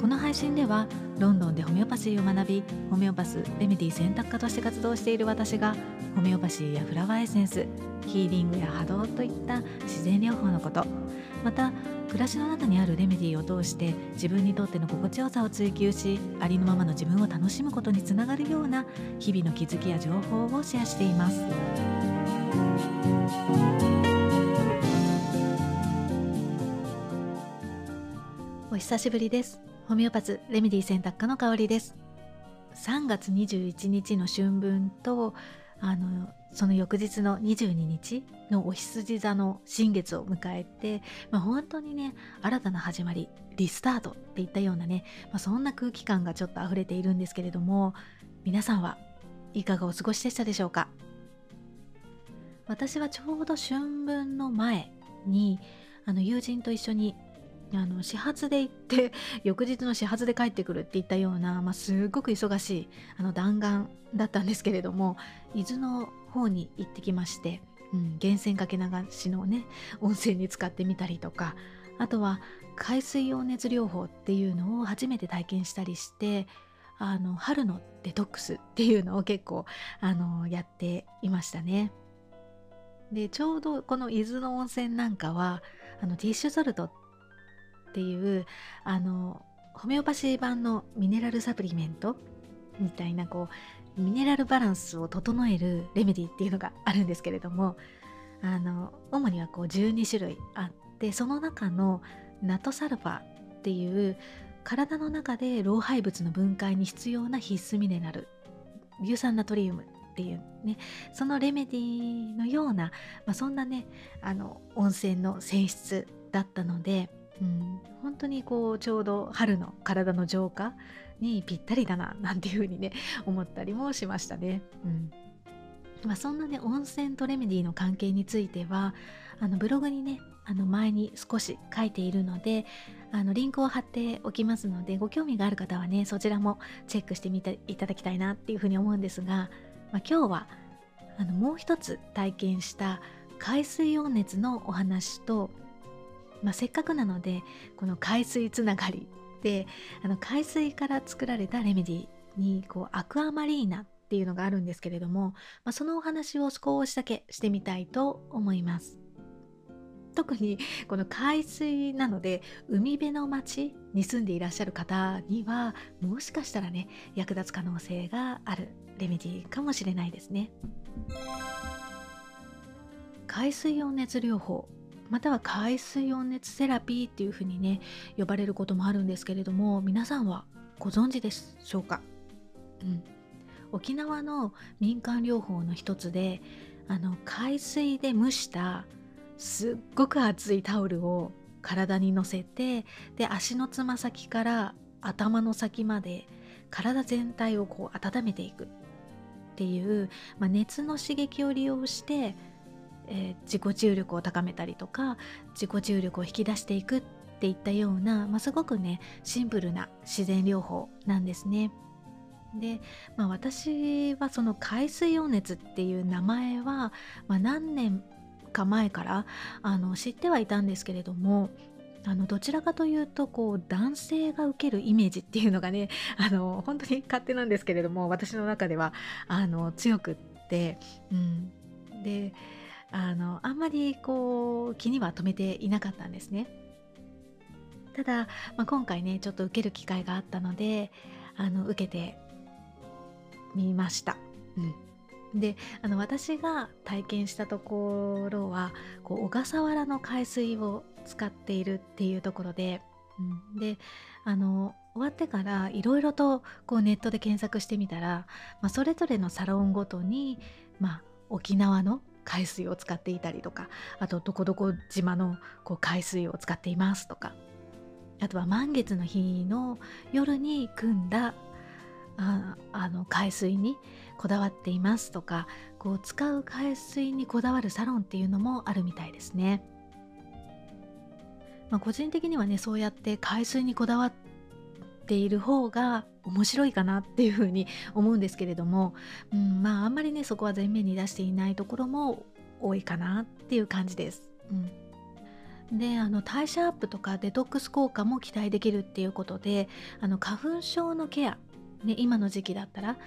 この配信ではロンドンでホメオパシーを学びホメオパスレメディ選択科として活動している私がホメオパシーやフラワーエッセンスヒーリングや波動といった自然療法のことまた暮らしの中にあるレメディを通して自分にとっての心地よさを追求しありのままの自分を楽しむことにつながるような日々の気づきや情報をシェアしています。お久しぶりです。ホメオパスレメディ選択科の香りです。3月21日の春分とあのその翌日の22日のお羊座の新月を迎えて、まあ、本当にね新たな始まりリスタートっていったようなね、まあ、そんな空気感がちょっと溢れているんですけれども皆さんはいかがお過ごしでしたでしょうか？私はちょうど春分の前にあの友人と一緒にあの始発で行って 翌日の始発で帰ってくるっていったような、まあ、すごく忙しいあの弾丸だったんですけれども伊豆の方に行ってきまして、うん、源泉かけ流しのね温泉に使ってみたりとかあとは海水温熱療法っていうのを初めて体験したりしてあの春のデトックスっていうのを結構あのやっていましたね。でちょうどこの伊豆の温泉なんかはあのティッシュソルトっっていうあのホメオパシー版のミネラルサプリメントみたいなこうミネラルバランスを整えるレメディっていうのがあるんですけれどもあの主にはこう12種類あってその中のナトサルファっていう体の中で老廃物の分解に必要な必須ミネラル硫酸ナトリウムっていうねそのレメディのような、まあ、そんなねあの温泉の泉質だったので、うん、本当にこうちょうど春の体の浄化にぴったりだななんていうふうにね 思ったりもしましたね。うんまあ、そんなね温泉とレメディの関係についてはあのブログにねあの前に少し書いているのであのリンクを貼っておきますのでご興味がある方はねそちらもチェックしてみていただきたいなっていうふうに思うんですがまあ、今日はあのもう一つ体験した海水温熱のお話と、まあ、せっかくなのでこの海水つながりであの海水から作られたレメディにこうアクアマリーナっていうのがあるんですけれども、まあ、そのお話を少しだけしてみたいと思います。特にこの海水なので海辺の町に住んでいらっしゃる方にはもしかしたらね役立つ可能性があるレメディかもしれないですね海水温熱療法または海水温熱セラピーっていうふうにね呼ばれることもあるんですけれども皆さんはご存知でしょうか、うん、沖縄の民間療法の一つであの海水で蒸したすっごく熱いタオルを体に乗せてで足のつま先から頭の先まで体全体をこう温めていくっていう、まあ、熱の刺激を利用して、えー、自己重力を高めたりとか自己重力を引き出していくっていったような、まあ、すごくねシンプルな自然療法なんですね。で、まあ、私はその海水温熱っていう名前は、まあ、何年か前からあの知ってはいたんですけれどもあのどちらかというとこう男性が受けるイメージっていうのがね あの本当に勝手なんですけれども私の中ではあの強くって、うん、であのあんまりこう気には留めていなかったんですね。ただ、まあ、今回ねちょっと受ける機会があったのであの受けてみました。うんであの私が体験したところはこう小笠原の海水を使っているっていうところで、うん、であの終わってからいろいろとこうネットで検索してみたら、まあ、それぞれのサロンごとに、まあ、沖縄の海水を使っていたりとかあとどこどこ島のこう海水を使っていますとかあとは満月の日の夜に組んだああの海水にこだわっていますとかこう使う海水にこだわるサロンっていうのもあるみたいですね。まあ、個人的にはねそうやって海水にこだわっている方が面白いかなっていうふうに思うんですけれども、うん、まああんまりねそこは前面に出していないところも多いかなっていう感じです。うん、であの代謝アップとかデトックス効果も期待できるっていうことであの花粉症のケア、ね、今の時期だったら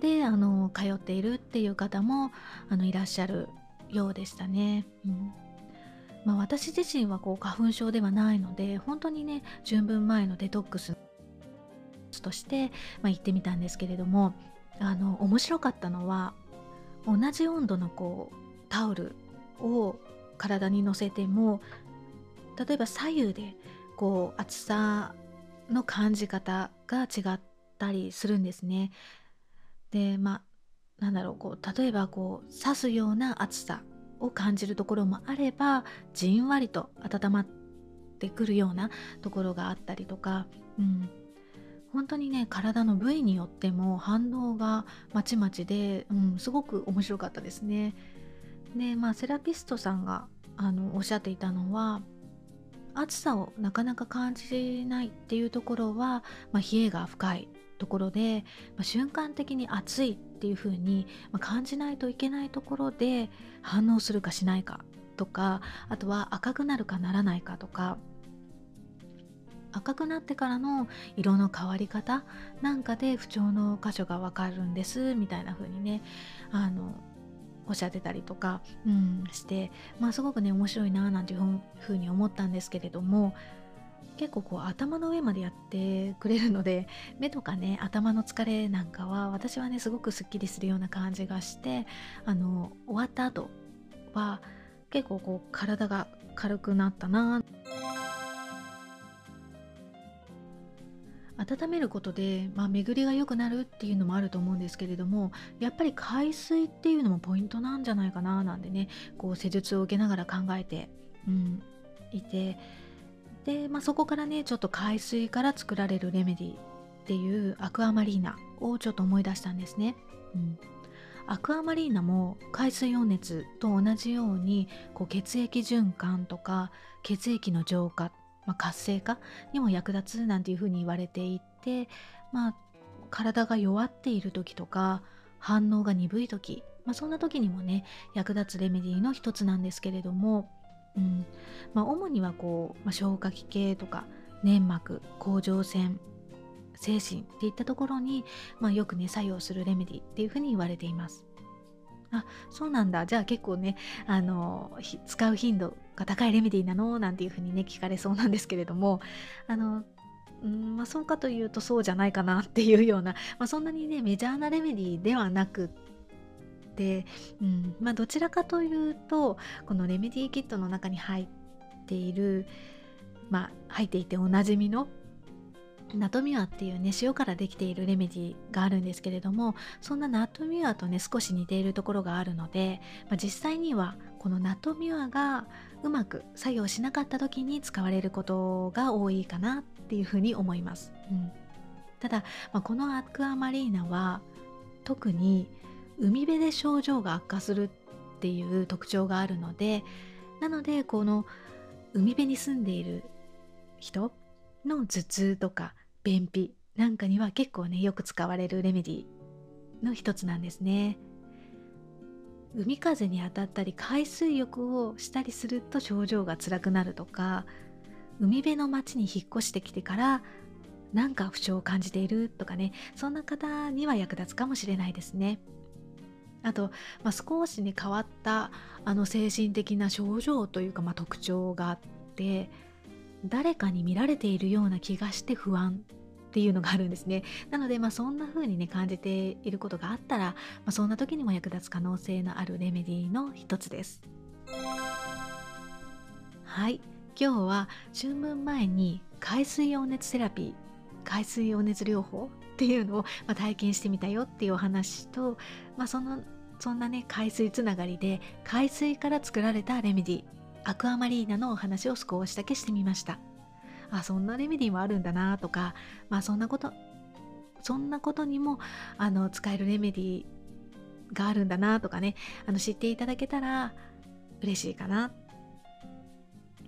であの通っているっていう方もあのいらっしゃるようでしたね。うんまあ、私自身はこう花粉症ではないので本当にね準分前のデトックスとして、まあ、行ってみたんですけれどもあの面白かったのは同じ温度のこうタオルを体にのせても例えば左右でこう厚さの感じ方が違ったりするんですね。でまあなんだろうこう例えばこう刺すような厚さを感じるところもあればじんわりと温まってくるようなところがあったりとか、うん、本当にね体の部位によっても反応がまちまちで、うん、すごく面白かったですね。でまあセラピストさんがあのおっしゃっていたのは暑さをなかなか感じないっていうところは、まあ、冷えが深いところで、まあ、瞬間的に暑いっていう風に、ま、感じないといけないところで反応するかしないかとかあとは赤くなるかならないかとか赤くなってからの色の変わり方なんかで不調の箇所がわかるんですみたいな風にねあのおっしゃってたりとか、うん、してまあすごくね面白いななんていうふうに思ったんですけれども結構こう頭の上までやってくれるので 目とかね頭の疲れなんかは私はねすごくすっきりするような感じがしてあの終わった後は結構こう体が軽くなったな温めることで、まあ、巡りが良くなるっていうのもあると思うんですけれどもやっぱり海水っていうのもポイントなんじゃないかななんでねこう施術を受けながら考えて、うん、いてで、まあ、そこからねちょっと海水から作られるレメディっていうアクアマリーナをちょっと思い出したんですね。うんアクアマリーナも海水温熱と同じようにこう血液循環とか血液の浄化まあ、活性化にも役立つなんていうふうに言われていて、まあ、体が弱っている時とか反応が鈍い時、まあ、そんな時にもね役立つレメディーの一つなんですけれども、うんまあ、主にはこう、まあ、消化器系とか粘膜甲状腺精神っていったところに、まあ、よくね作用するレメディーっていうふうに言われています。あそうなんだ。じゃあ結構ねあの使う頻度が高いレメディーなの？なんていうふうにね聞かれそうなんですけれども。あのうんまあ、そうかというとそうじゃないかなっていうような、まあ、そんなにねメジャーなレメディではなくて、うんまあ、どちらかというとこのレメディーキットの中に入っている、まあ、入っていておなじみのナトミュアっていうね塩からできているレメディがあるんですけれどもそんなナトミュアとね少し似ているところがあるので、まあ、実際にはこのナトミュアがうまく作用しなかった時に使われることが多いかなっていうふうに思います、うん、ただ、まあ、このアクアマリーナは特に海辺で症状が悪化するっていう特徴があるのでなのでこの海辺に住んでいる人の頭痛とか便秘なんかには結構ねよく使われるレメディの一つなんですね。海風に当たったり海水浴をしたりすると症状が辛くなるとか海辺の町に引っ越してきてからなんか不調を感じているとかねそんな方には役立つかもしれないですね。あと、まあ、少しね変わったあの精神的な症状というか、まあ、特徴があって誰かに見られているような気がして不安っていうのがあるんですね。なので、まあ、そんな風にね感じていることがあったら、まあ、そんな時にも役立つ可能性のあるレメディーの一つです。はい、今日は春分前に海水温熱セラピー海水温熱療法っていうのを、ま、体験してみたよっていうお話と、まあ、そのそんなね海水つながりで海水から作られたレメディアクアマリーナのお話を少しだけしてみましたあそんなレメディーもあるんだなとかまあそんなことそんなことにもあの使えるレメディーがあるんだなとかねあの知っていただけたら嬉しいかな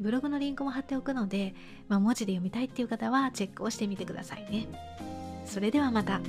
ブログのリンクも貼っておくので、まあ、文字で読みたいっていう方はチェックをしてみてくださいね。それではまた。